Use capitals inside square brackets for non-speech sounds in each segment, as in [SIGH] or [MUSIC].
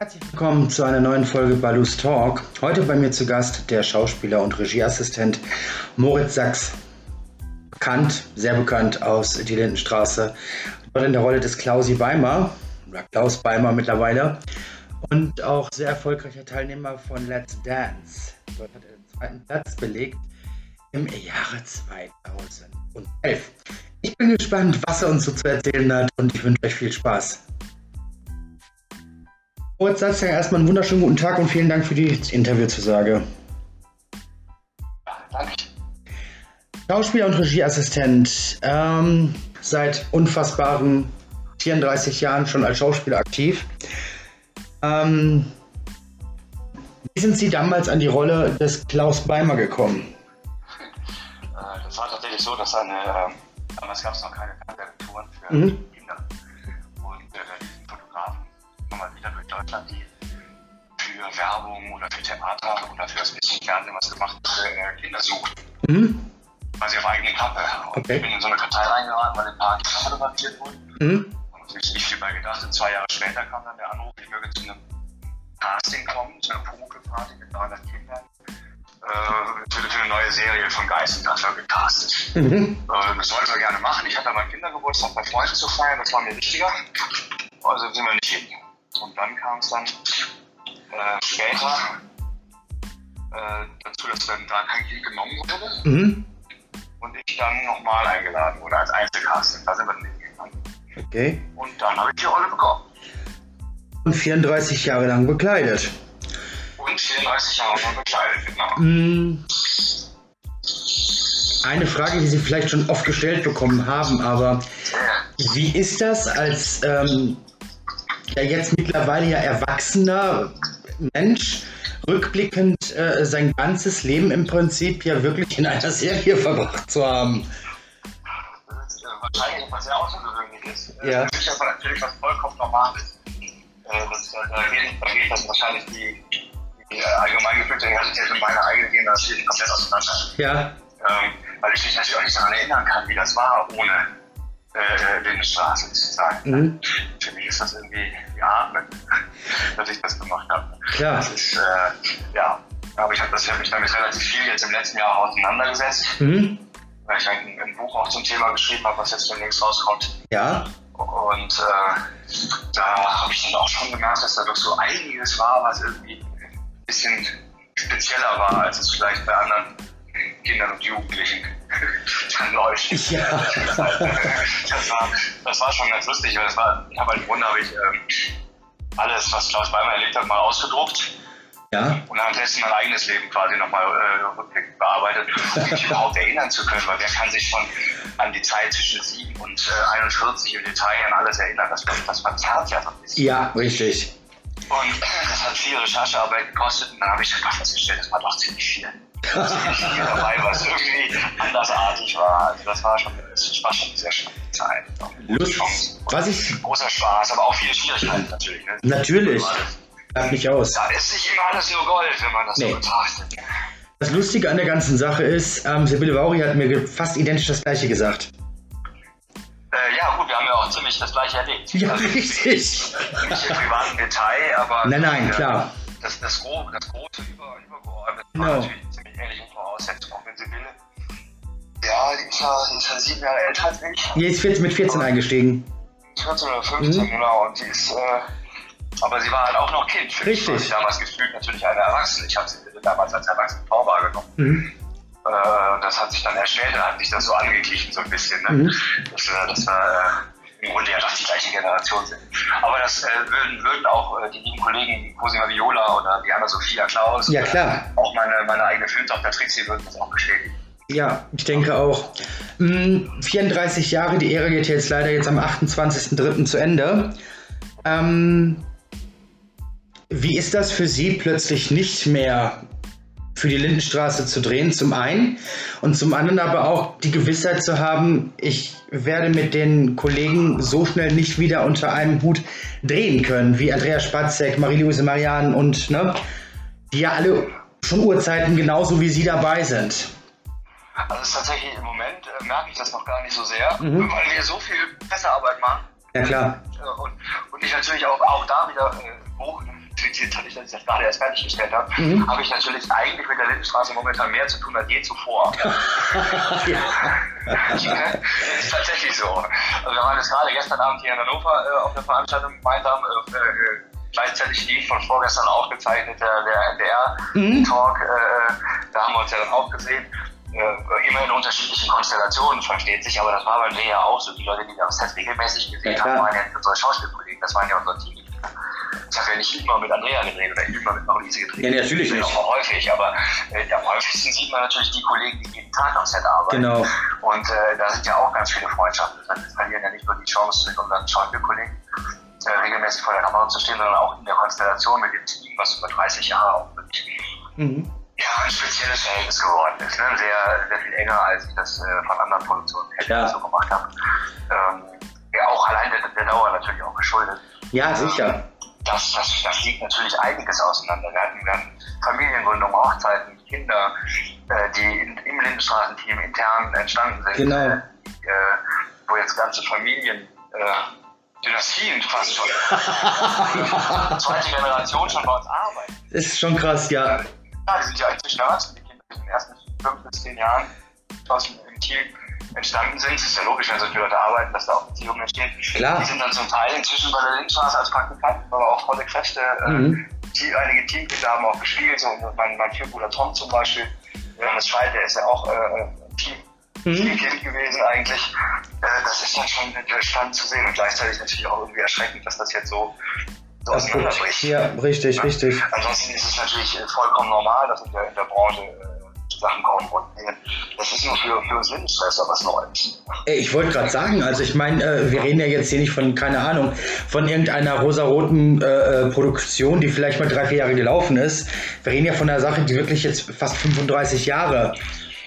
Herzlich willkommen zu einer neuen Folge Balus Talk. Heute bei mir zu Gast der Schauspieler und Regieassistent Moritz Sachs. Bekannt, sehr bekannt aus Die Lindenstraße. Dort in der Rolle des Klausi Beimer, oder Klaus Beimer mittlerweile. Und auch sehr erfolgreicher Teilnehmer von Let's Dance. Dort hat er den zweiten Platz belegt im Jahre 2011. Ich bin gespannt, was er uns so zu erzählen hat und ich wünsche euch viel Spaß. Moritz Salzberg, erstmal einen wunderschönen guten Tag und vielen Dank für die Interviewzusage. Danke. Schauspieler und Regieassistent, ähm, seit unfassbaren 34 Jahren schon als Schauspieler aktiv. Ähm, wie sind Sie damals an die Rolle des Klaus Beimer gekommen? Äh, Das war tatsächlich so, dass eine, ähm, damals gab es noch keine Fernsehagenturen für Mhm. Deutschland, die für Werbung oder für Theater oder für das bisschen Fernsehen was gemacht äh, Kinder suchten. Mhm. Quasi auf eigene Kappe. Und Okay. ich bin in so eine Kartei reingeraten, weil ein paar Kinder fotografiert wurden. Mhm. Und ich nicht viel bei gedacht. Und zwei Jahre später kam dann der Anruf, ich möge zu einem Casting kommen, zu einer Pumuckl-Party mit 300 Kindern. Äh, für, für eine neue Serie von Geistentascher gecastet. Mhm. Äh, das wollten wir gerne machen. Ich hatte meinen Kindergeburtstag bei Freunden zu feiern, das war mir wichtiger. Also sind wir nicht hin. Und dann kam es dann äh, später äh, dazu, dass dann da kein Kind genommen wurde Mhm. und ich dann nochmal eingeladen wurde als Einzelcasting. Da sind wir dann hingegangen. Okay. Und dann habe ich die Rolle bekommen. Und 34 Jahre lang bekleidet. Und 34 Jahre lang bekleidet, genau. Mm. Eine Frage, die Sie vielleicht schon oft gestellt bekommen haben, aber wie ist das als ähm, ja jetzt mittlerweile ja erwachsener Mensch, rückblickend äh, sein ganzes Leben im Prinzip ja wirklich in einer Serie verbracht zu haben? Das ist äh, wahrscheinlich etwas sehr Außergewöhnliches. Äh, Ja. Das ist aber natürlich was vollkommen Normales. Äh, das, äh, da, geht, da geht dann wahrscheinlich die, die äh, allgemein geführte Realität und meine eigene gehen natürlich komplett auseinander. Ja, Ähm, weil ich mich natürlich auch nicht daran erinnern kann, wie das war ohne äh, Lindenstraße zu sein. mhm. Für mich ist das irgendwie wie Atmen, [LAUGHS] dass ich das gemacht habe. klar. Das ist, äh, ja, aber ich habe hab mich damit relativ viel jetzt im letzten Jahr auseinandergesetzt, Mhm. weil ich ein, ein Buch auch zum Thema geschrieben habe, was jetzt demnächst rauskommt. Ja, Und äh, da habe ich dann auch schon gemerkt, dass da doch so einiges war, was irgendwie ein bisschen spezieller war, als es vielleicht bei anderen Kindern und Jugendlichen läuft. [LAUGHS] Ja. Das, war, das war schon ganz lustig, weil das war, ich habe halt im Grunde habe ich ähm, alles, was Klaus Beimer erlebt hat, mal ausgedruckt ja, und anhand dessen mein eigenes Leben quasi nochmal äh, rückblickend bearbeitet, um mich [LAUGHS] überhaupt erinnern zu können, weil wer kann sich schon an die Zeit zwischen 7 und äh, 41 im Detail an alles erinnern, das, das verzerrt ja so ein bisschen. ja, richtig. Und das hat viel Recherchearbeit gekostet und dann habe ich einfach festgestellt, das war doch ziemlich viel. Ziemlich viel dabei, was irgendwie andersartig war. Also das war schon, das war schon eine sehr spannende Zeit. Lust- was ich- Großer Spaß, aber auch viele Schwierigkeiten natürlich. Ne? Natürlich. Lach mich aus. Da ist nicht immer alles nur Gold, wenn man das Nee. so betrachtet. Das Lustige an der ganzen Sache ist, ähm, Sibylle Vauri hat mir fast identisch das Gleiche gesagt. Äh, ja, gut, wir haben ja auch ziemlich das gleiche erlebt. Ja, Also, richtig. Nicht im privaten Detail, aber. Nein, nein, äh, klar. Das, das, Gro das große Über, Übergeordnete Genau. war natürlich ziemlich ähnliche Voraussetzungen, wenn sie will. Ja, die ist ja, die ist ja sieben Jahre älter als ich. Die ist jetzt mit 14 eingestiegen. 14 oder 15, Mhm. genau. Und die ist. Äh, aber sie war halt auch noch Kind. Für mich Richtig. war sie damals gefühlt natürlich eine Erwachsene. Ich habe sie damals als erwachsene Frau wahrgenommen. Mhm. Äh, das hat sich dann erstellt, da hat sich das so angeglichen, so ein bisschen. Ne? Mhm. Dass, wir- dass wir äh, im Grunde ja doch die gleiche Generation sind. Aber das äh, würden, würden auch äh, die lieben Kollegen Cosima Viola oder Diana Sophia Klaus, Ja, klar. auch meine, meine eigene Filmtochter Trixie würden das auch bestätigen. Ja, ich denke auch. Mm, 34 Jahre, die Ehre geht jetzt leider jetzt am 28.03. zu Ende. Ähm, wie ist das für Sie plötzlich nicht mehr für die Lindenstraße zu drehen, zum einen und zum anderen aber auch die Gewissheit zu haben, ich werde mit den Kollegen so schnell nicht wieder unter einem Hut drehen können, wie Andrea Spatzek, Marie-Louise Marianne und ne, die ja alle schon Urzeiten genauso wie Sie dabei sind. Also ist tatsächlich im Moment äh, merke ich das noch gar nicht so sehr, Mhm. weil wir so viel Pressearbeit machen Ja klar. äh, und, und ich natürlich auch, auch da wieder äh, Buch dadurch, dass ich das gerade erst fertiggestellt habe, mhm. habe ich natürlich eigentlich mit der Lindenstraße momentan mehr zu tun als je zuvor. [LAUGHS] ja. das ist tatsächlich so. Also wir waren jetzt gerade gestern Abend hier in Hannover äh, auf der Veranstaltung gemeinsam. Äh, äh, gleichzeitig lief von vorgestern aufgezeichnet der, der NDR-Talk. Mhm. Äh, da haben wir uns ja dann auch gesehen. Äh, immer in unterschiedlichen Konstellationen, versteht sich, aber das war bei mir ja auch so. Die Leute, die das regelmäßig gesehen ja, haben, waren ja unsere Schauspielkollegen, das waren ja unsere Team. Ich habe ja nicht immer mit Andrea gedreht oder immer mit Maurice gedreht. Ja, natürlich nicht. Auch häufig, aber äh, am häufigsten sieht man natürlich die Kollegen, die jeden Tag am Set arbeiten. Genau. Und äh, da sind ja auch ganz viele Freundschaften. Wir verlieren ja nicht nur die Chance mit unseren Schauspielkollegen, äh, regelmäßig vor der Kamera zu stehen, sondern auch in der Konstellation mit dem Team, was über 30 Jahre auch wirklich mhm. ja, ein spezielles Verhältnis geworden ist. Ne? Sehr, sehr viel enger, als ich das äh, von anderen Produktionen hätte so gemacht habe. Ähm, ja, auch allein der, der Dauer natürlich auch geschuldet. Ja, sicher. Das, das, das liegt natürlich einiges auseinander. Wir hatten, wir hatten Familiengründung, Hochzeiten, Kinder, äh, die in, im Lindenstraßenteam intern entstanden sind. Genau. Äh, wo jetzt ganze Familien äh, Dynastien fast schon. [LAUGHS] Zweite Generation schon bei uns arbeiten. Das ist schon krass, ja. Ja, die sind ja inzwischen erwachsen. Die Kinder in den ersten fünf bis zehn Jahren draußen im Team entstanden sind. Es ist ja logisch, wenn so viele Leute arbeiten, dass da auch Beziehungen entstehen. Klar. Die sind dann zum Teil inzwischen bei der Lindenstraße als Praktikanten, aber auch volle Kräfte. Äh, mhm. Die, einige Teamkinder haben auch gespielt, so mein, mein Vierbruder Tom zum Beispiel. Johannes Scheid, der ist ja auch äh, Team mhm. Kind gewesen eigentlich. Äh, das ist dann schon spannend zu sehen und gleichzeitig natürlich auch irgendwie erschreckend, dass das jetzt so, so auseinanderbricht. Ja, richtig, ja? richtig. Ansonsten ist es natürlich äh, vollkommen normal, dass in der, in der Branche äh, Sachen kommen und das ist nur für, für uns Lindenstresser was Neues. Ich wollte gerade sagen, also ich meine, äh, wir reden ja jetzt hier nicht von, keine Ahnung, von irgendeiner rosaroten äh, Produktion, die vielleicht mal drei, vier Jahre gelaufen ist. Wir reden ja von einer Sache, die wirklich jetzt fast 35 Jahre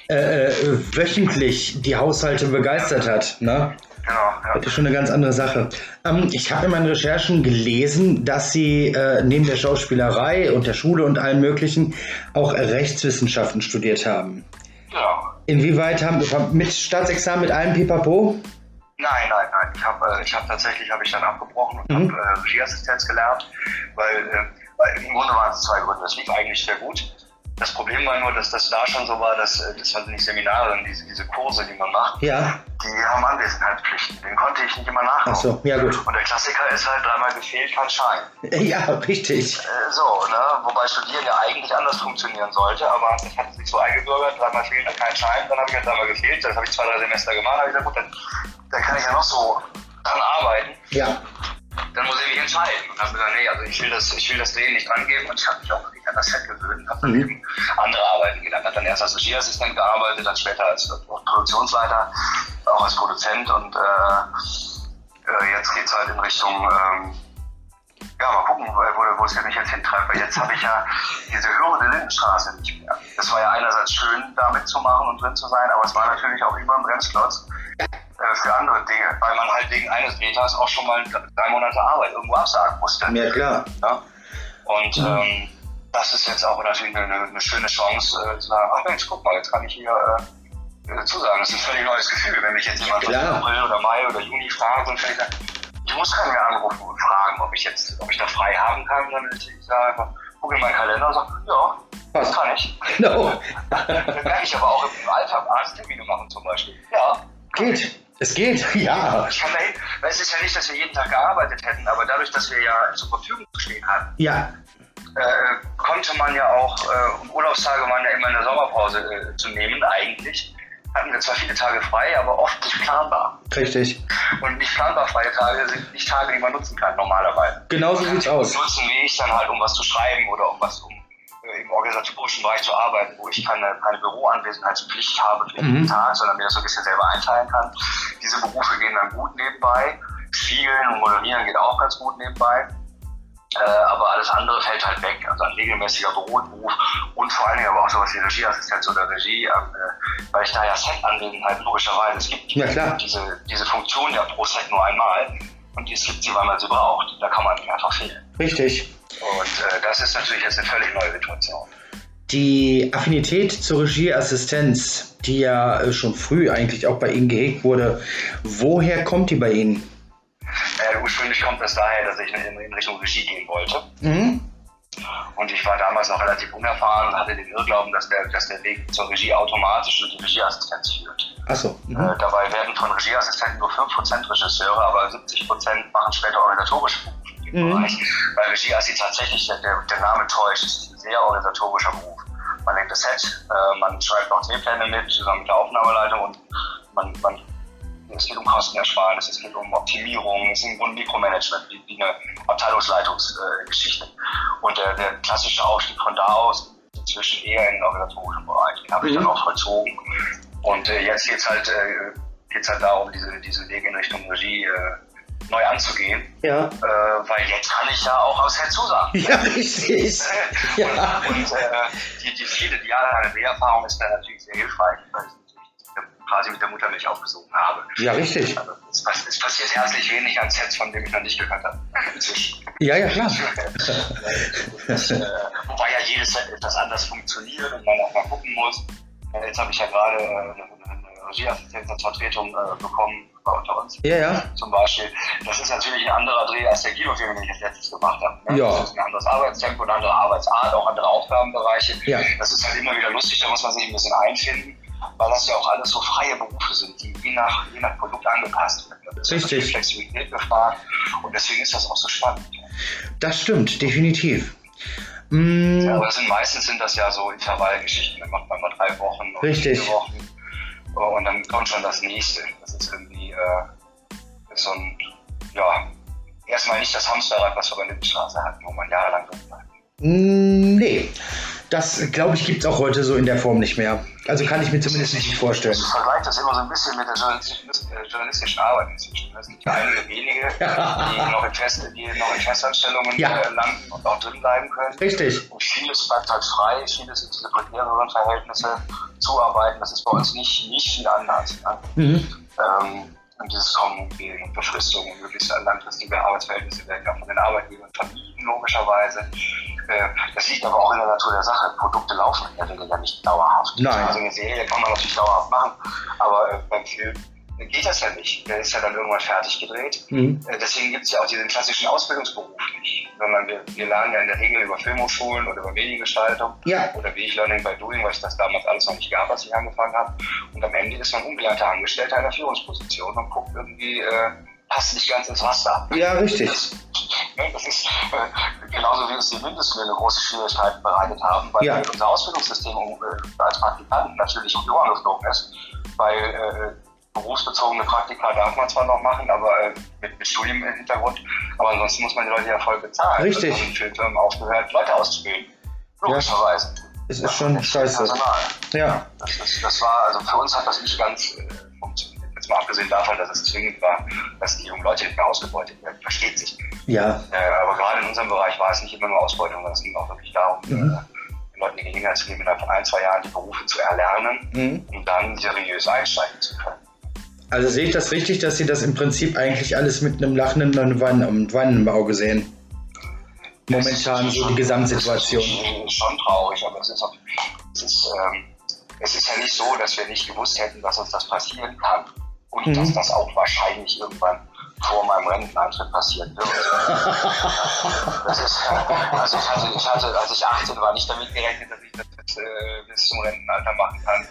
äh, wöchentlich die Haushalte begeistert hat. Ne? Genau, ja. Das ist schon eine ganz andere Sache. Ähm, ich habe in meinen Recherchen gelesen, dass Sie äh, neben der Schauspielerei und der Schule und allem Möglichen auch Rechtswissenschaften studiert haben. Genau. Inwieweit haben Sie mit Staatsexamen mit allem Pipapo? Nein, nein, nein. Ich habe äh, hab tatsächlich hab ich dann abgebrochen und mhm. habe äh, Regieassistenz gelernt, weil, äh, weil im Grunde waren es zwei Gründe. Das lief eigentlich sehr gut. Das Problem war nur, dass das da schon so war, dass äh, das waren nicht Seminare, sondern diese, diese Kurse, die man macht. Ja. Die haben Anwesenheitspflichten. Den konnte ich nicht immer nachmachen. Ach so, ja gut. Und der Klassiker ist halt dreimal gefehlt, kein Schein. [LAUGHS] Ja, richtig. Äh, so, ne? Wobei Studieren ja eigentlich anders funktionieren sollte, aber das hat sich so eingebürgert, dreimal fehlt, kein Schein, dann habe ich halt dreimal gefehlt, das habe ich zwei, drei Semester gemacht, habe ich gesagt, gut, dann, dann kann ich ja noch so dran arbeiten. Ja dann muss ich mich entscheiden. Und habe gesagt, nee, also ich will das, ich will das Drehen nicht angeben und ich habe mich auch wirklich an das Set gewöhnt, habe dann mhm. eben andere Arbeiten gelernt. Habe dann erst als Regieassistent gearbeitet, dann später als Produktionsleiter, auch als Produzent und äh, äh jetzt geht es halt in Richtung, ähm, ja, mal gucken, wo, wo es mich jetzt hintreibt, weil jetzt habe ich ja diese Hürde Lindenstraße nicht mehr. Das war ja einerseits schön, da mitzumachen und drin zu sein, aber es war natürlich auch immer ein Bremsklotz für andere Dinge, weil man halt wegen eines Meters auch schon mal drei Monate Arbeit irgendwo absagen musste. Ja, klar. Ja? Und mhm. ähm, das ist jetzt auch natürlich eine, eine schöne Chance, äh, zu sagen, ach Mensch, guck mal, jetzt kann ich hier äh, äh zusagen. Das ist ein völlig neues Gefühl, wenn mich jetzt jemand im April oder Mai oder Juni fragt und vielleicht ich muss keinen mehr anrufen und fragen, ob ich jetzt, ob ich da frei haben kann, sondern ich sage einfach, gucke in meinen Kalender und sage, ja, das kann ich. No. dann merke ich aber auch im Alltag Arzttermine machen zum Beispiel. Ja. Geht. Es geht, [LAUGHS] ja. Ich weil es ist ja nicht, dass wir jeden Tag gearbeitet hätten, aber dadurch, dass wir ja zur Verfügung stehen hatten, ja. äh, konnte man ja auch, äh, Urlaubstage waren ja immer in der Sommerpause äh, zu nehmen, eigentlich. Hatten wir zwar viele Tage frei, aber oft nicht planbar. Richtig. Und nicht planbar freie Tage sind nicht Tage, die man nutzen kann, normalerweise. Genauso sieht's aus. Nutzen wie ich dann halt, um was zu schreiben oder um was, um im organisatorischen Bereich zu arbeiten, wo ich keine, keine Büroanwesenheitspflicht habe für jeden mhm. Tag, sondern mir das so ein bisschen selber einteilen kann. Diese Berufe gehen dann gut nebenbei. Spielen und Moderieren geht auch ganz gut nebenbei. Äh, aber alles andere fällt halt weg. Also ein regelmäßiger Büroberuf und vor allen Dingen aber auch sowas wie Regieassistenz oder Regie, äh, weil ich da ja Set-Anwesenheit logischerweise, es gibt ja. Diese, diese Funktion ja pro Set nur einmal und es gibt sie, weil man sie braucht. Da kann man einfach fehlen. Richtig. Und äh, das ist natürlich jetzt eine völlig neue Situation. Die Affinität zur Regieassistenz, die ja äh, schon früh eigentlich auch bei Ihnen gehegt wurde, woher kommt die bei Ihnen? Äh, ursprünglich kommt das daher, dass ich in, in Richtung Regie gehen wollte. Mhm. Und ich war damals noch relativ unerfahren und hatte den Irrglauben, dass der, dass der Weg zur Regie automatisch durch die Regieassistenz führt. Achso. Mhm. Äh, dabei werden von Regieassistenten nur 5% Regisseure, aber 70% machen später organisatorische Berufe im mhm. Bereich. Weil Regie ist tatsächlich, der, der Name täuscht, ist ein sehr organisatorischer Beruf. Man lenkt das Set, äh, man schreibt auch Drehpläne mit, zusammen mit der Aufnahmeleitung und man, man es geht um Kostenersparnis, es geht um Optimierung, es ist im Grunde Mikromanagement, wie, wie eine Abteilungsleitungsgeschichte. Äh, und der, der, klassische Aufstieg von da aus inzwischen eher in den organisatorischen Bereich. Den habe ich mhm. dann auch vollzogen. Und äh, jetzt geht es halt, äh, halt darum, diese, diesen Weg in Richtung Regie äh, neu anzugehen. Ja. Äh, weil jetzt kann ich ja auch aus Herz zusagen. Ja, richtig. [LAUGHS] ja. Und, und äh, die, die viele, jahrelange Lehrerfahrung ist da natürlich sehr hilfreich, weil ich quasi mit der Muttermilch aufgesogen habe. Ja, richtig. Also, es, es, passiert herzlich wenig an Sets, von dem ich noch nicht gehört habe. [LAUGHS] Ja, ja, klar. [LAUGHS] das, äh, wobei ja jedes Set etwas anders funktioniert und man auch mal gucken muss. Äh, jetzt habe ich ja gerade äh, eine, eine Regieassistenz als Vertretung äh, bekommen unter uns. Ja, ja. Zum Beispiel. Das ist natürlich ein anderer Dreh als der Kinofilm, den ich jetzt letztes gemacht habe. Ne? Ja. Das ist ein anderes Arbeitstempo, eine andere Arbeitsart, auch andere Aufgabenbereiche. Ja. Das ist halt immer wieder lustig, da muss man sich ein bisschen einfinden weil das ja auch alles so freie Berufe sind, die je nach, je nach Produkt angepasst werden. Das Richtig. Ist Flexibilität gefragt und deswegen ist das auch so spannend. Das stimmt, definitiv. Mm. Ja, aber sind, meistens sind das ja so Intervallgeschichten. Dann macht man mal drei Wochen oder Richtig. vier Wochen und dann kommt schon das nächste. Das ist äh, so ein, ja, erstmal nicht das Hamsterrad, was wir bei Lindenstraße hatten, wo man jahrelang drin bleibt. Mm, nee, das glaube ich gibt es auch heute so in der Form nicht mehr. Also kann ich mir zumindest nicht vorstellen. Ich vergleiche das immer so ein bisschen mit der journalistischen, äh, journalistischen Arbeit inzwischen. Es gibt ja einige wenige, [LAUGHS] die noch in, Fest, die noch in Festanstellungen ja. äh, landen und auch drin bleiben können. Richtig. Und vieles bleibt halt frei, vieles in diese prekäreren Verhältnisse zuarbeiten. Das ist bei uns nicht, nicht viel anders. Ne? Mhm. Ähm, und dieses Kommen und Gehen und möglichst langfristige Arbeitsverhältnisse werden ja von den Arbeitgebern vermieden, logischerweise. Äh, das liegt aber auch in der Natur der Sache. Produkte laufen in der Regel ja nicht dauerhaft. Nein. Also eine Serie kann man natürlich dauerhaft machen, aber äh, beim Film geht das ja nicht. Der ist ja dann irgendwann fertig gedreht. Mhm. Äh, deswegen gibt es ja auch diesen klassischen Ausbildungsberuf. Sondern wir, wir lernen ja in der Regel über Filmhochschulen oder über Mediengestaltung ja. oder wie ich Learning by Doing, weil es das damals alles noch nicht gab, als ich angefangen habe. Und am Ende ist man ungelernter Angestellter in der Führungsposition und guckt irgendwie, äh, passt nicht ganz ins Wasser. Ja, richtig. Das, ne, das ist äh, genauso wie uns die Mindestlöhne große Schwierigkeiten bereitet haben, weil ja. unser Ausbildungssystem äh, als Praktikant natürlich um die Ohren geflogen ist, weil äh, berufsbezogene Praktika darf man zwar noch machen, aber äh, mit, mit Studium im Hintergrund, aber ansonsten muss man die Leute ja voll bezahlen. Richtig. Und für Firmen aufgehört, Leute auszubilden. Logischerweise. Ja. Es ist schon scheiße. Personal. Ja. Das, ist, das war, also für uns hat das nicht ganz äh, funktioniert. Jetzt mal abgesehen davon, dass es zwingend war, dass die jungen Leute nicht mehr ausgebeutet werden. Versteht sich. Ja. Äh, aber gerade in unserem Bereich war es nicht immer nur Ausbeutung, sondern es ging auch wirklich darum, mhm. äh, den Leuten die Gelegenheit zu geben, innerhalb von ein, zwei Jahren die Berufe zu erlernen, mhm. um dann seriös einsteigen zu können. Also sehe ich das richtig, dass Sie das im Prinzip eigentlich alles mit einem lachenden und weinenden im Auge sehen? Momentan so die Gesamtsituation. Das ist schon traurig, aber es ist, auch, es, ist, ähm, es ist ja nicht so, dass wir nicht gewusst hätten, dass uns das passieren kann und mhm. dass das auch wahrscheinlich irgendwann vor meinem Renteneintritt passieren wird. das ist, also ich hatte, hatte, als ich 18 war, nicht damit gerechnet, dass ich das äh, bis zum Rentenalter machen kann.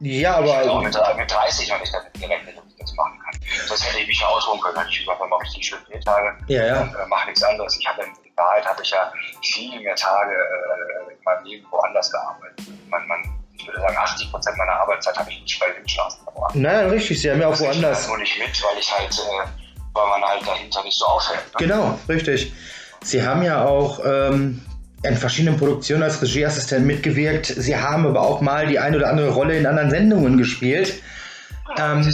Ja, aber. Ich auch mit, mit 30 noch nicht damit gerechnet, dass ich das machen kann. Sonst hätte ich mich ja ausruhen können. Hätte ich gesagt, dann mache ich die schönen Tage ja, ja. und äh, mache nichts anderes. Ich habe in Wahrheit habe ich ja viel mehr Tage äh, in meinem Leben woanders gearbeitet. Man, man ich würde sagen, 80 Prozent meiner Arbeitszeit habe ich nicht bei den Straßen verbracht. Nein, richtig, Sie haben ja auch woanders. Ich nur nicht mit, weil ich halt, äh, weil man halt dahinter nicht so auffällt. Ne? Genau, richtig. Sie haben ja auch ähm, in verschiedenen Produktionen als Regieassistent mitgewirkt. Sie haben aber auch mal die eine oder andere Rolle in anderen Sendungen gespielt. Ähm,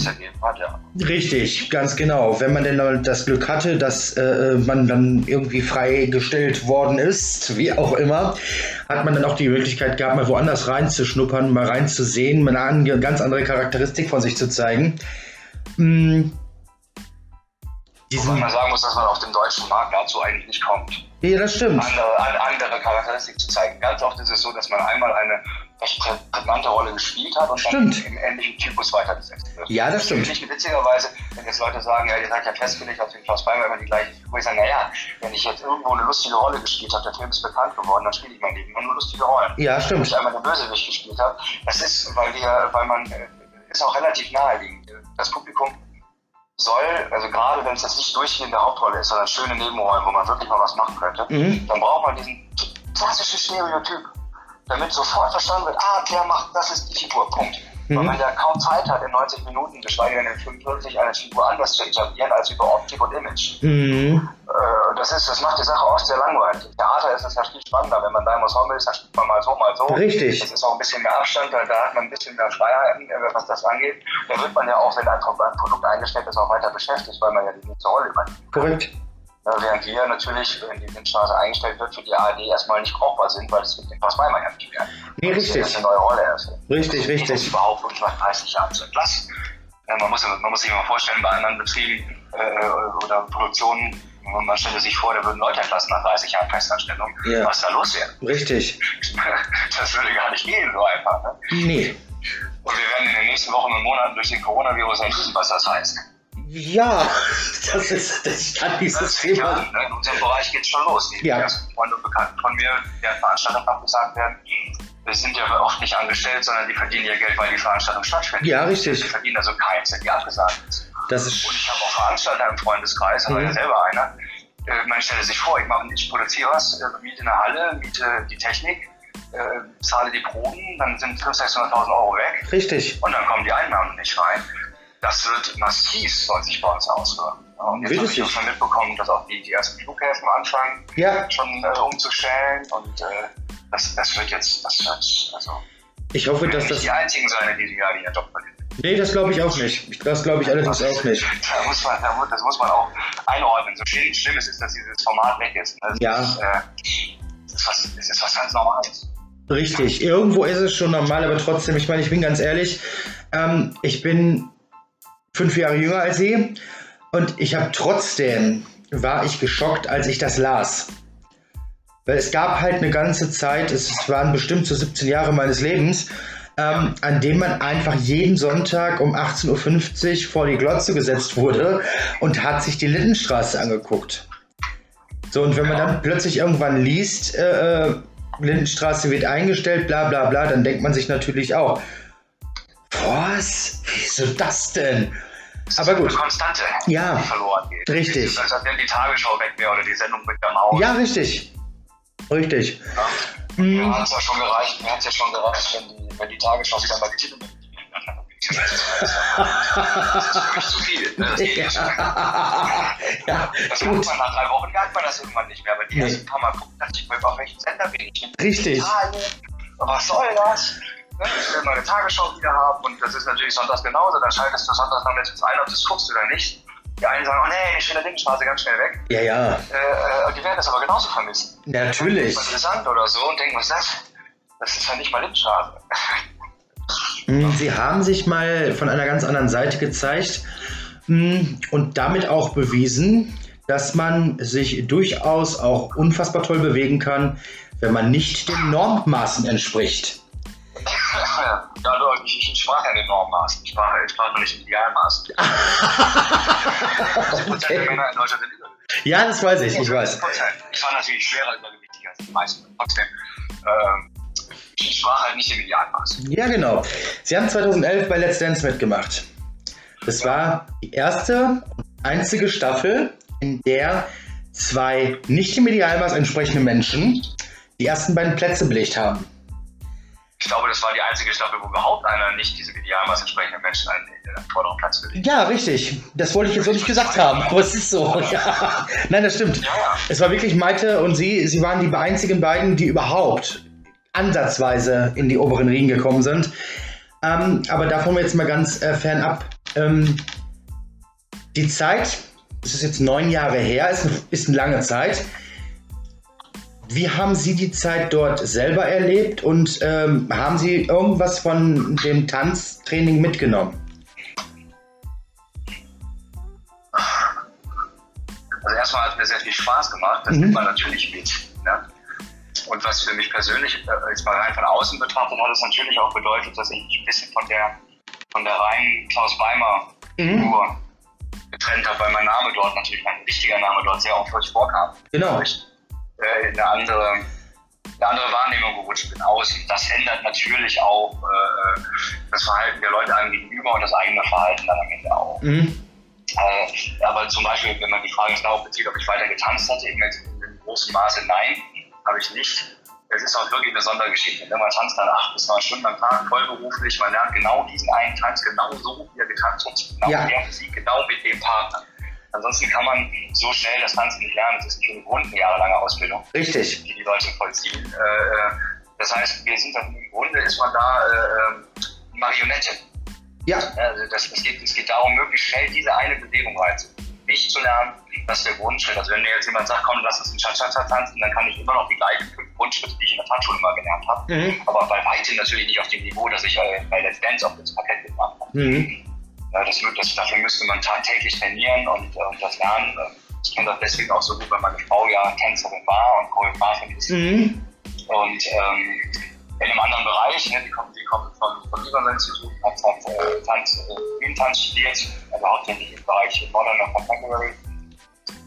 hat, ja. Richtig, ganz genau. Wenn man denn das Glück hatte, dass äh, man dann irgendwie freigestellt worden ist, wie auch immer, hat man dann auch die Möglichkeit gehabt, mal woanders reinzuschnuppern, mal reinzusehen, mal eine ganz andere Charakteristik von sich zu zeigen. Hm. Wobei man sagen muss, dass man auf dem deutschen Markt dazu eigentlich nicht kommt. Ja, das stimmt. Andere, andere Charakteristik zu zeigen. Ganz oft ist es so, dass man einmal eine recht prägnante Rolle gespielt hat und stimmt. dann im ähnlichen Typus weitergesetzt wird. Ja, das stimmt. Ich witzigerweise, wenn jetzt Leute sagen, ja, ihr seid ja festgelegt auf den Klaus Beimer immer die gleiche Figur, ich sage, naja, wenn ich jetzt irgendwo eine lustige Rolle gespielt habe, der Film ist bekannt geworden, dann spiele ich mein Leben immer nur lustige Rollen. Ja, stimmt. Wenn ich einmal eine Bösewicht gespielt habe, das ist, weil wir, weil man, äh, ist auch relativ naheliegend. Das Publikum soll, also gerade wenn es jetzt nicht durchgehende Hauptrolle ist, sondern schöne Nebenrollen, wo man wirklich mal was machen könnte, Mhm. dann braucht man diesen klassischen Stereotyp, damit sofort verstanden wird, ah, der macht, das ist die Figur, Punkt. Weil Mhm. man ja kaum Zeit hat, in 90 Minuten, geschweige denn in 45, eine Figur anders zu etablieren, als über Optik und Image. Mhm. Äh, das, ist, das macht die Sache oft sehr langweilig. Im Theater ist es ja viel spannender. Wenn man da im Ensemble ist, dann spielt man mal so, mal so. Richtig. Das ist auch ein bisschen mehr Abstand, da, da hat man ein bisschen mehr Freiheiten, äh, was das angeht. Da wird man ja auch, wenn ein Produkt eingestellt ist, auch weiter beschäftigt, weil man ja die nächste Rolle übernimmt. Korrekt. Während wir natürlich, wenn die Windstraße eingestellt wird, für die ARD erstmal nicht brauchbar sind, weil es wird den Klaus Weimer ja nicht mehr. Nee, Das ist richtig. eine neue Rolle erst. Richtig, Das richtig. ist überhaupt uns nach 30 Jahren zu entlassen. Ja, man, muss, man muss sich mal vorstellen, bei anderen Betrieben äh, oder Produktionen, man stelle sich vor, da würden Leute entlassen nach 30 Jahren Festanstellung, Ja. was da los wäre. Richtig. [LAUGHS] Das würde gar nicht gehen, so einfach. Ne? Nee. Und wir werden in den nächsten Wochen und Monaten durch den Coronavirus erleben, was das heißt. Ja, [LAUGHS] das ist das kann dieses ja Thema. an. Ne? In unserem Bereich geht es schon los. Die Ja. ersten Freunde und Bekannten von mir, deren Veranstaltungen abgesagt werden, wir sind ja oft nicht angestellt, sondern die verdienen ihr Geld, weil die Veranstaltung stattfindet. Ja, Die richtig. verdienen also keinen Cent, die abgesagt ist. Das Und ist ich habe auch Veranstalter im Freundeskreis, aber Mhm. ja selber einer. Äh, man stelle sich vor, ich, mache, ich produziere was, äh, miete eine Halle, miete die Technik, äh, zahle die Proben, dann sind 500.000, 600.000 Euro weg richtig. und dann kommen die Einnahmen nicht rein. Das wird massiv, soll sich bei uns auswirken. Ja, Und jetzt habe ich auch schon mitbekommen, dass auch die, die ersten Flughäfen anfangen, Ja, schon äh, umzustellen und äh, das, das wird jetzt, das wird, also, ich hoffe, dass das. die Einzigen sein in diesem Jahr, die Job verlieren. Nee, das glaube ich auch nicht. Das glaube ich allerdings auch nicht. [LAUGHS] Da muss man, da, mu- das muss man auch einordnen. So schlimm, schlimm es ist, dass dieses Format weg ist. Das Ja. Ist, äh, das, ist was, das ist was ganz Normales. Richtig. Irgendwo ist es schon normal, aber trotzdem, ich meine, ich bin ganz ehrlich, ähm, ich bin fünf Jahre jünger als Sie und ich habe trotzdem, war ich geschockt, als ich das las. Weil es gab halt eine ganze Zeit, es waren bestimmt so 17 Jahre meines Lebens, ähm, an dem man einfach jeden Sonntag um 18.50 Uhr vor die Glotze gesetzt wurde und hat sich die Lindenstraße angeguckt. So, und wenn man dann plötzlich irgendwann liest, äh, äh, Lindenstraße wird eingestellt, bla bla bla, dann denkt man sich natürlich auch, was? Wieso das denn? Aber gut. Eine Konstante, Ja. die verloren geht. Richtig. Es ist, als wenn die Tagesschau weg wäre oder die Sendung mit am Haus. Ja, richtig. Richtig. Ja. Mhm. Mir hat es ja schon gereicht, mir hat es ja schon gereicht, wenn die, wenn die Tagesschau wieder mal die Titel. Das ist für mich zu viel. Ne? Das, das, ja, das macht man nach drei Wochen, merkt man das irgendwann nicht mehr. Aber die Nee. ersten paar Mal gucken, dachte ich mir, auf welchen Sender bin ich? Richtig. Italien. Was soll das? Ne, Ich will meine Tagesschau wieder haben und das ist natürlich sonntags genauso. Dann schaltest du sonntags nachmittags ein, ob du es guckst oder nicht. Die einen sagen, oh nee, ich will der Lindenstraße ganz schnell weg. Ja, ja. Äh, äh, die werden das aber genauso vermissen. Natürlich. Interessant oder so und denken, was ist das? Das ist ja nicht mal Lindenstraße. Mm, Sie haben sich mal von einer ganz anderen Seite gezeigt mm, und damit auch bewiesen, dass man sich durchaus auch unfassbar toll bewegen kann, wenn man nicht den Normmaßen entspricht. Ja, du, ich, ich sprach ja den Normmaßen. Ich sprach, ich sprach noch nicht im Idealmaßen. [LAUGHS] Die Prozent der Männer in Deutschland sind übergewichtig. Ja, das weiß ich, ich weiß. Ich war natürlich schwerer übergewichtig als die meisten. Trotzdem, ähm, ich sprach halt nicht im Idealmaß. Ja, genau. Sie haben 2011 bei Let's Dance mitgemacht. Das war die erste und einzige Staffel, in der zwei nicht im Idealmaß entsprechende Menschen die ersten beiden Plätze belegt haben. Ich glaube, das war die einzige Staffel, wo überhaupt einer nicht diesem Idealmaß entsprechenden Menschen einen, einen vorderen Platz belegt. Ja, richtig. Das wollte ich jetzt so nicht gesagt haben, aber es ist so. Ja. Nein, das stimmt. Ja, ja. Es war wirklich Maite und sie. Sie waren die einzigen beiden, die überhaupt ansatzweise in die oberen Riegen gekommen sind. Ähm, aber davon jetzt mal ganz äh, fernab. Ähm, die Zeit, das ist jetzt neun Jahre her, ist, ist eine lange Zeit. Wie haben Sie die Zeit dort selber erlebt und ähm, haben Sie irgendwas von dem Tanztraining mitgenommen? Also erstmal hat mir sehr viel Spaß gemacht, das mhm. nimmt man natürlich mit. Ne? Und was für mich persönlich, äh, jetzt mal rein von außen betrachtet, hat es natürlich auch bedeutet, dass ich mich ein bisschen von der, von der reinen Klaus Weimer Figur mhm. getrennt habe, weil mein Name dort natürlich, mein richtiger Name dort sehr oft vorkam. Genau. Ich äh, in eine andere, eine andere Wahrnehmung gerutscht bin außen. Das ändert natürlich auch äh, das Verhalten der Leute einem gegenüber und das eigene Verhalten dann am Ende auch. Mhm. Äh, aber zum Beispiel, wenn man die Frage darauf bezieht, ob ich weiter getanzt hatte, in, in großem Maße nein habe ich nicht. Es ist auch wirklich eine Sondergeschichte. Wenn man tanzt dann acht bis neun Stunden am Tag, vollberuflich, man lernt genau diesen einen Tanz genau so, wie er getanzt wird, genau ja. der Musik, genau mit dem Partner. Ansonsten kann man so schnell das Tanzen nicht lernen. Das ist im Grunde eine jahrelange Ausbildung. Richtig. Die die Leute vollziehen. Äh, äh, das heißt, wir sind dann, im Grunde ist man da äh, Marionette. Ja. Also das, es, geht, es geht darum, möglichst schnell diese eine Bewegung reinzubringen nicht zu lernen, das ist der Grundschritt. Also wenn mir jetzt jemand sagt, komm, lass uns einen Cha-Cha-Cha tanzen, dann kann ich immer noch die gleichen fünf Grundschritte, die ich in der Tanzschule mal gelernt habe. Mhm. Aber bei weitem natürlich nicht auf dem Niveau, das ich äh, bei Let's Dance auf das Parkett gemacht habe. Mhm. Ja, das, das, dafür müsste man tagtäglich trainieren und, äh, und das lernen. Ich kenne das deswegen auch so gut, weil meine Frau ja Tänzerin war und Choreografin ist. Mhm. Und ähm, in einem anderen Bereich, ne, die kommt, die kommt vom, vom Libanon-Institut, hat, hat äh, Tanz, äh, Tanz studiert, also hauptsächlich im Bereich Modern und Contemporary.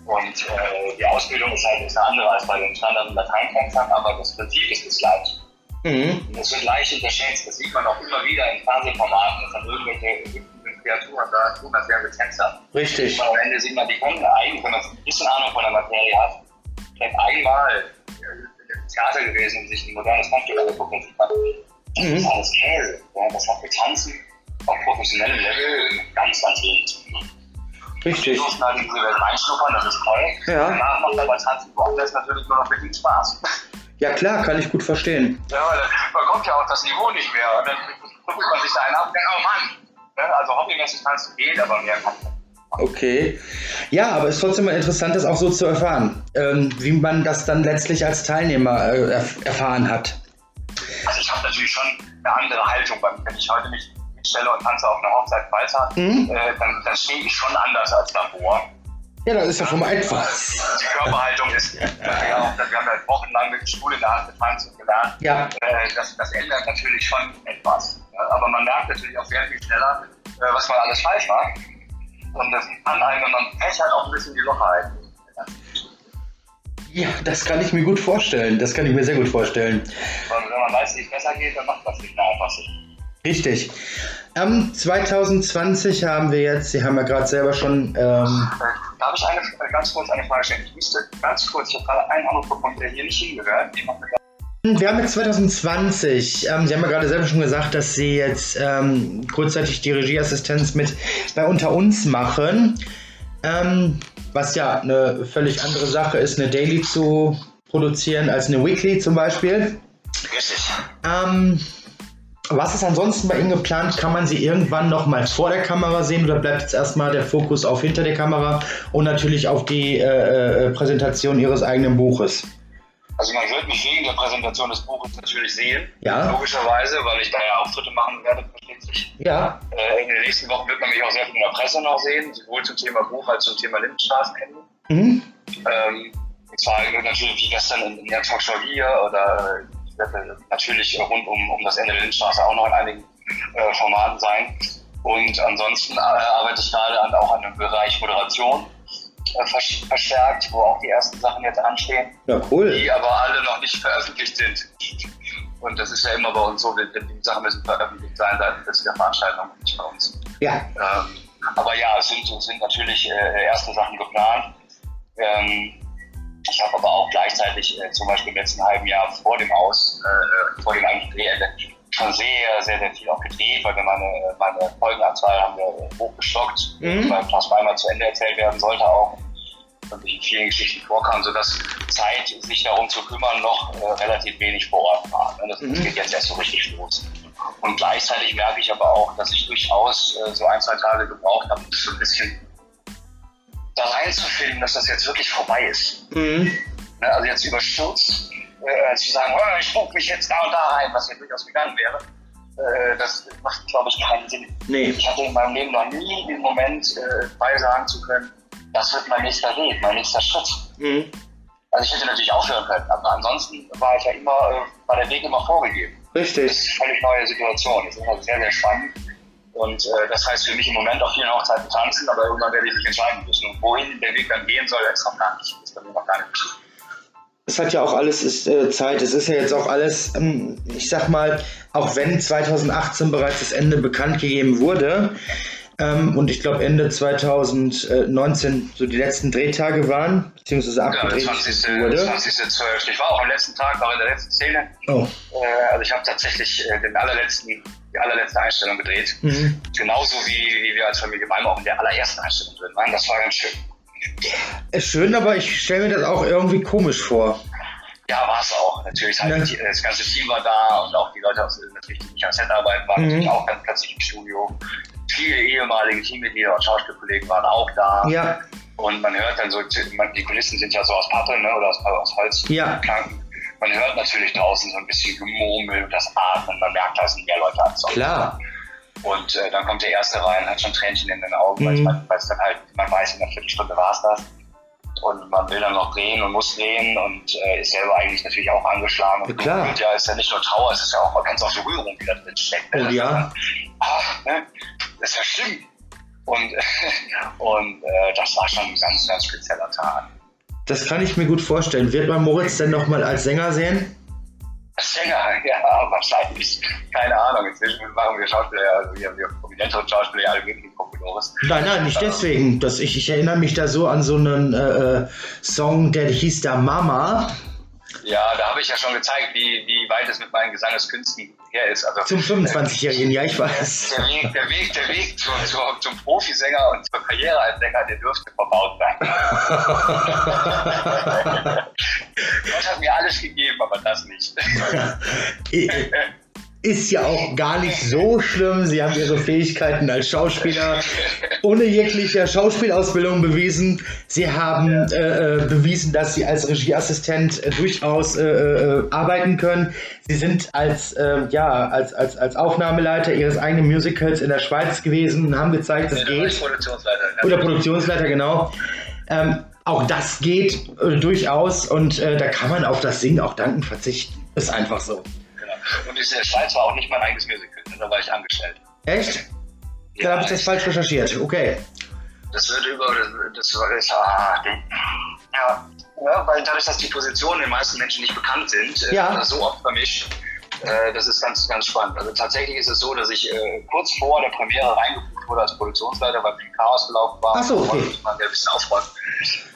Und äh, die Ausbildung ist halt eine andere als bei den Standard- und Lateintänzern, aber das Prinzip ist das gleiche. Mhm. Und das wird leicht unterschätzt, das sieht man auch immer wieder in Fernsehformaten, dass dann irgendwelche Kreaturen da wären wir Tänzer. Richtig. Und am Ende sieht man, die können eigentlich, wenn man ein bisschen Ahnung von der Materie hat, vielleicht einmal im Theater gewesen und sich ein modernes Tanzstück angeguckt und man, das ist alles Käse. Ja, das hat mit Tanzen auf professionellem Level ganz, ganz wenig zu tun. Richtig. Durften halt in diese Welt reinschnuppern, das ist toll. Ja. Danach macht aber Tanzen das natürlich nur noch mit Spaß. Ja klar, kann ich gut verstehen. Ja, weil man kommt ja auf das Niveau nicht mehr und dann guckt man sich da einen ab und denkt, oh Mann. Also hobbymäßig tanzen geht, aber mehr kann ich Okay. Ja, aber es ist trotzdem mal interessant, das auch so zu erfahren, ähm, wie man das dann letztlich als Teilnehmer äh, erfahren hat. Also ich habe natürlich schon eine andere Haltung, wenn ich heute mich stelle und tanze auf einer Hochzeit weiter, mhm. äh, dann, dann stehe ich schon anders als davor. Ja, das ist ja schon mal einfach. Die Körperhaltung ist, [LAUGHS] ja, wir haben ja wochenlang mit der Schule getanzt und gelernt. Ja. Äh, das, das ändert natürlich schon etwas. Aber man merkt natürlich auch sehr viel schneller, äh, was man alles falsch macht. Und das kann einem, wenn man Pech hat, auch ein bisschen die Lockerheit. Ja, das kann ich mir gut vorstellen. Das kann ich mir sehr gut vorstellen. Und wenn man weiß, wie es besser geht, dann macht das nicht mehr einfach so. Richtig. Ähm, 2020 haben wir jetzt, Sie haben ja gerade selber schon. Ähm, Darf ich eine, äh, ganz kurz eine Frage stellen? Ich müsste ganz kurz, ich habe gerade einen Anruf bekommen, der hier nicht hingehört. Ich mache wir haben jetzt 2020, ähm, Sie haben ja gerade selber schon gesagt, dass Sie jetzt ähm, kurzzeitig die Regieassistenz mit bei Unter uns machen, ähm, was ja eine völlig andere Sache ist, eine Daily zu produzieren als eine Weekly zum Beispiel. Richtig. Ähm, was ist ansonsten bei Ihnen geplant? Kann man Sie irgendwann noch mal vor der Kamera sehen oder bleibt jetzt erstmal der Fokus auf hinter der Kamera und natürlich auf die äh, äh Präsentation Ihres eigenen Buches? Also man wird mich wegen der Präsentation des Buches natürlich sehen. Ja. Logischerweise, weil ich da ja Auftritte machen werde, versteht sich. Ja. Äh, in den nächsten Wochen wird man mich auch sehr viel in der Presse noch sehen, sowohl zum Thema Buch als zum Thema Lindenstraßenende. Mhm. Ähm, und zwar natürlich wie gestern in, in der Talkshow hier oder äh, natürlich rund um, um das Ende der Lindenstraße auch noch in einigen äh, Formaten sein. Und ansonsten äh, arbeite ich gerade an, auch an einem Bereich Moderation äh, verstärkt, wo auch die ersten Sachen jetzt anstehen. Ja, cool. Die aber alle noch nicht veröffentlicht sind. Und das ist ja immer bei uns so, die, die Sachen müssen veröffentlicht sein seitens der Veranstaltung, nicht bei uns. Ja. Ähm, aber ja, es sind, sind natürlich äh, erste Sachen geplant. Ähm, ich habe aber auch gleichzeitig äh, zum Beispiel im letzten halben Jahr vor dem Aus, äh, vor dem eigentlichen Drehende schon sehr, sehr, sehr viel auch gedreht, weil wir meine, meine Folgenanzahl haben wir hochgestockt, mhm. weil Klaus Weimar zu Ende erzählt werden sollte auch und in vielen Geschichten vorkam, sodass Zeit, sich darum zu kümmern, noch äh, relativ wenig vor Ort war. Ne? Das, mhm. das, geht jetzt erst so richtig los. Und gleichzeitig merke ich aber auch, dass ich durchaus äh, so ein, zwei Tage gebraucht habe, so ein bisschen da reinzufinden, dass das jetzt wirklich vorbei ist. Mhm. Ne? Also jetzt überstürzt äh, zu sagen, oh, ich buche mich jetzt da und da rein, was ja durchaus gegangen wäre, äh, das macht, glaube ich, keinen Sinn. Nee. Ich hatte in meinem Leben noch nie den Moment, äh, sagen zu können, das wird mein nächster Weg, mein nächster Schritt. Mhm. Also ich hätte natürlich aufhören können, aber ansonsten war ich ja immer, äh, war der Weg immer vorgegeben. Richtig. Das ist eine völlig neue Situation. Das ist also sehr, sehr spannend. Und äh, das heißt für mich im Moment auf vielen Hochzeiten tanzen, aber irgendwann werde ich mich entscheiden müssen. Und wohin der Weg dann gehen soll, ist noch gar nicht. Das ist bei mir noch gar nicht bestimmt. Es hat ja auch alles ist, äh, Zeit. Es ist ja jetzt auch alles, ähm, ich sag mal, auch wenn 2018 bereits das Ende bekannt gegeben wurde, ähm, und ich glaube Ende 2019 so die letzten Drehtage waren, beziehungsweise abgedreht ja, 20. wurde. 20.12. Ich war auch am letzten Tag, war in der letzten Szene. Oh. Äh, also ich habe tatsächlich äh, den allerletzten, die allerletzte Einstellung gedreht. Mhm. Genauso wie, wie wir als Familie Weimar auch in der allerersten Einstellung drin waren. Das war ganz schön. Ist schön, aber ich stelle mir das auch irgendwie komisch vor. Ja, war es auch. Natürlich, halt ja. das ganze Team war da und auch die Leute, aus, natürlich, die nicht am Set arbeiten, waren mhm. natürlich auch ganz plötzlich im Studio viele ehemalige Teammitglieder und Schauspielkollegen waren auch da. Ja. Und man hört dann so, die Kulissen sind ja so aus Pappe ne, oder aus, aus Holz. Ja. Man hört natürlich draußen so ein bisschen Gemurmel und das Atmen. Man merkt, da sind mehr Leute als sonst. Klar. Und äh, dann kommt der erste rein, hat schon Tränchen in den Augen, mhm. weil es dann halt, man weiß, in einer Viertelstunde war es das. Und man will dann noch drehen und muss drehen und äh, ist selber eigentlich natürlich auch angeschlagen. Und ja, klar. ja, ist ja nicht nur Trauer, es ist ja auch, es auch so Rührung wieder drin stecken. Oh ja. ach, ne? Das ist ja schlimm. Und, [LAUGHS] und äh, das war schon ein ganz, ganz spezieller Tag. Das kann ich mir gut vorstellen. Wird man Moritz denn nochmal als Sänger sehen? Sänger, [LAUGHS] ja, wahrscheinlich. Keine Ahnung. Inzwischen machen wir Schauspieler, also wir, wir prominentere Schauspieler ja alle möglichen Kokolores. Nein, nein, nicht deswegen. Das, ich, ich erinnere mich da so an so einen äh, äh Song, der hieß da Mama. Ja, da habe ich ja schon gezeigt, wie, wie weit es mit meinen Gesangeskünsten her ist. Also, zum 25-Jährigen, ja, ich weiß. Der, Weg, der Weg, der Weg zum, zum, zum Profisänger und zur Karriere als Sänger, der dürfte verbaut sein. [LAUGHS] Gott hat mir alles gegeben, aber das nicht [LAUGHS] ist ja auch gar nicht so schlimm. Sie haben ihre Fähigkeiten als Schauspieler ohne jegliche Schauspielausbildung bewiesen. Sie haben äh, äh, bewiesen, dass sie als Regieassistent äh, durchaus äh, äh arbeiten können. Sie sind als, äh, ja, als, als, als Aufnahmeleiter ihres eigenen Musicals in der Schweiz gewesen und haben gezeigt, es ja, geht. Produktionsleiter. Oder Produktionsleiter, genau. Ähm, auch das geht durchaus und da kann man auf das Singen auch dankend verzichten. Ist einfach so. Und der Schweiz war auch nicht mein eigenes Musical, ne? da war ich angestellt. Echt? Ja, habe ich das falsch recherchiert. Okay. Das wird über, das, das war, ah, ja, ja, weil dadurch, dass die Positionen den meisten Menschen nicht bekannt sind, äh, ja. so oft vermischt, äh, das ist ganz, ganz spannend. Also tatsächlich ist es so, dass ich äh, kurz vor der Premiere reingebucht wurde als Produktionsleiter, weil viel Chaos gelaufen war. Ach so, okay. Und man ein bisschen aufräumt.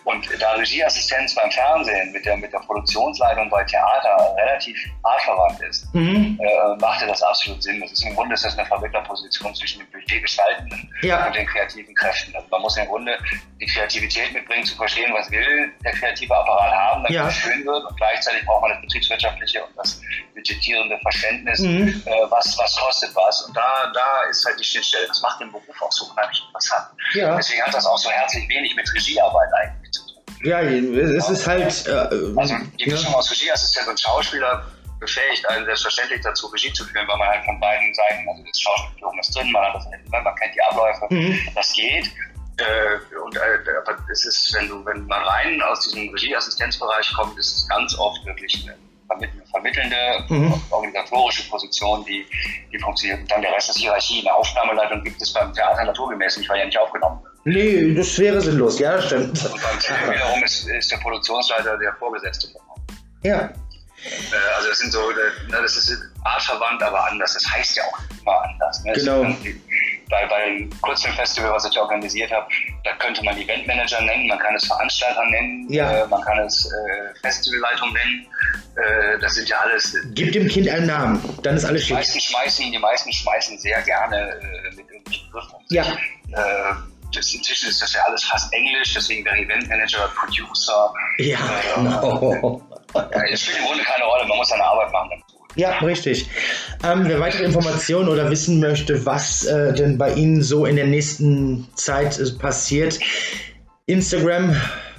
Und da Regieassistenz beim Fernsehen mit der, mit der Produktionsleitung bei Theater relativ artverwandt ist, mhm. äh, machte das absolut Sinn. Das ist im Grunde ist das eine Vermittlerposition zwischen dem Budgetgestaltenden ja. und den kreativen Kräften. Also man muss im Grunde die Kreativität mitbringen, zu verstehen, was will der kreative Apparat haben, damit ja. es schön wird. Und gleichzeitig braucht man das betriebswirtschaftliche und das budgetierende Verständnis, mhm. äh, was, was kostet was. Und da, da ist halt die Schnittstelle. Das macht den Beruf auch so unheimlich interessant. Ja. Deswegen hat das auch so herzlich wenig mit Regiearbeit eigentlich zu tun. Ja, es ist halt. Äh, also die Mischung ja. aus Regieassistent und Schauspieler befähigt einen selbstverständlich dazu, Regie zu führen, weil man halt von beiden Seiten, also das Schauspielführung ist drin, man, hat das, man kennt die Abläufe, mhm. das geht. Äh, und äh, es ist, wenn du, wenn man rein aus diesem Regieassistenzbereich kommt, ist es ganz oft wirklich eine vermittelnde, mhm. organisatorische Position, die, die funktioniert. Und dann der Rest ist Hierarchie. Eine Aufnahmeleitung gibt es beim Theater naturgemäß nicht, weil ja nicht aufgenommen wird. Nee, das wäre sinnlos, ja, stimmt. Und beim Film wiederum ist, ist der Produktionsleiter der Vorgesetzte. Ja. Äh, also das sind so, das ist artverwandt, aber anders. Das heißt ja auch immer anders. Ne? Genau. Bei, bei dem Kurzfilmfestival, was ich organisiert habe, da könnte man Eventmanager nennen, man kann es Veranstalter nennen, ja. äh, man kann es äh, Festivalleitung nennen. Äh, das sind ja alles. Gib dem Kind einen Namen, dann ist alles schick. Die meisten schmeißen, die meisten schmeißen sehr gerne äh, mit irgendwelchen Begriffen Ja. Äh, das, inzwischen ist das ja alles fast Englisch, deswegen der Eventmanager, Producer. Ja, äh, genau. Es spielt im Grunde keine Rolle, man muss seine Arbeit machen. Ja, richtig. Ähm, wer weitere Informationen oder wissen möchte, was äh, denn bei Ihnen so in der nächsten Zeit äh, passiert, Instagram,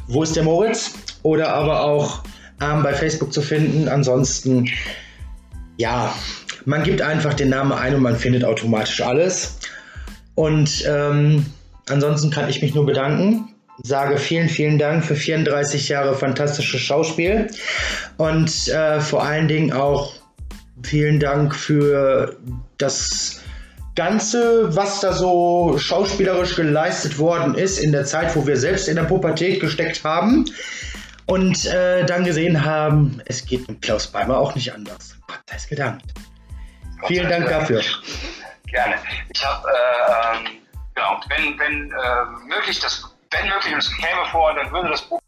wo ist der Moritz? Oder aber auch ähm, bei Facebook zu finden. Ansonsten, ja, man gibt einfach den Namen ein und man findet automatisch alles. Und ähm, ansonsten kann ich mich nur bedanken sage vielen, vielen Dank für 34 Jahre fantastisches Schauspiel und äh, vor allen Dingen auch vielen Dank für das Ganze, was da so schauspielerisch geleistet worden ist in der Zeit, wo wir selbst in der Pubertät gesteckt haben und äh, dann gesehen haben, es geht mit Klaus Beimer auch nicht anders. Gott sei gedankt. Vielen Dank dafür. Gerne. Ich habe, äh, ähm, genau, wenn, wenn äh, möglich, das, wenn möglich, und es käme vor, dann würde das Buch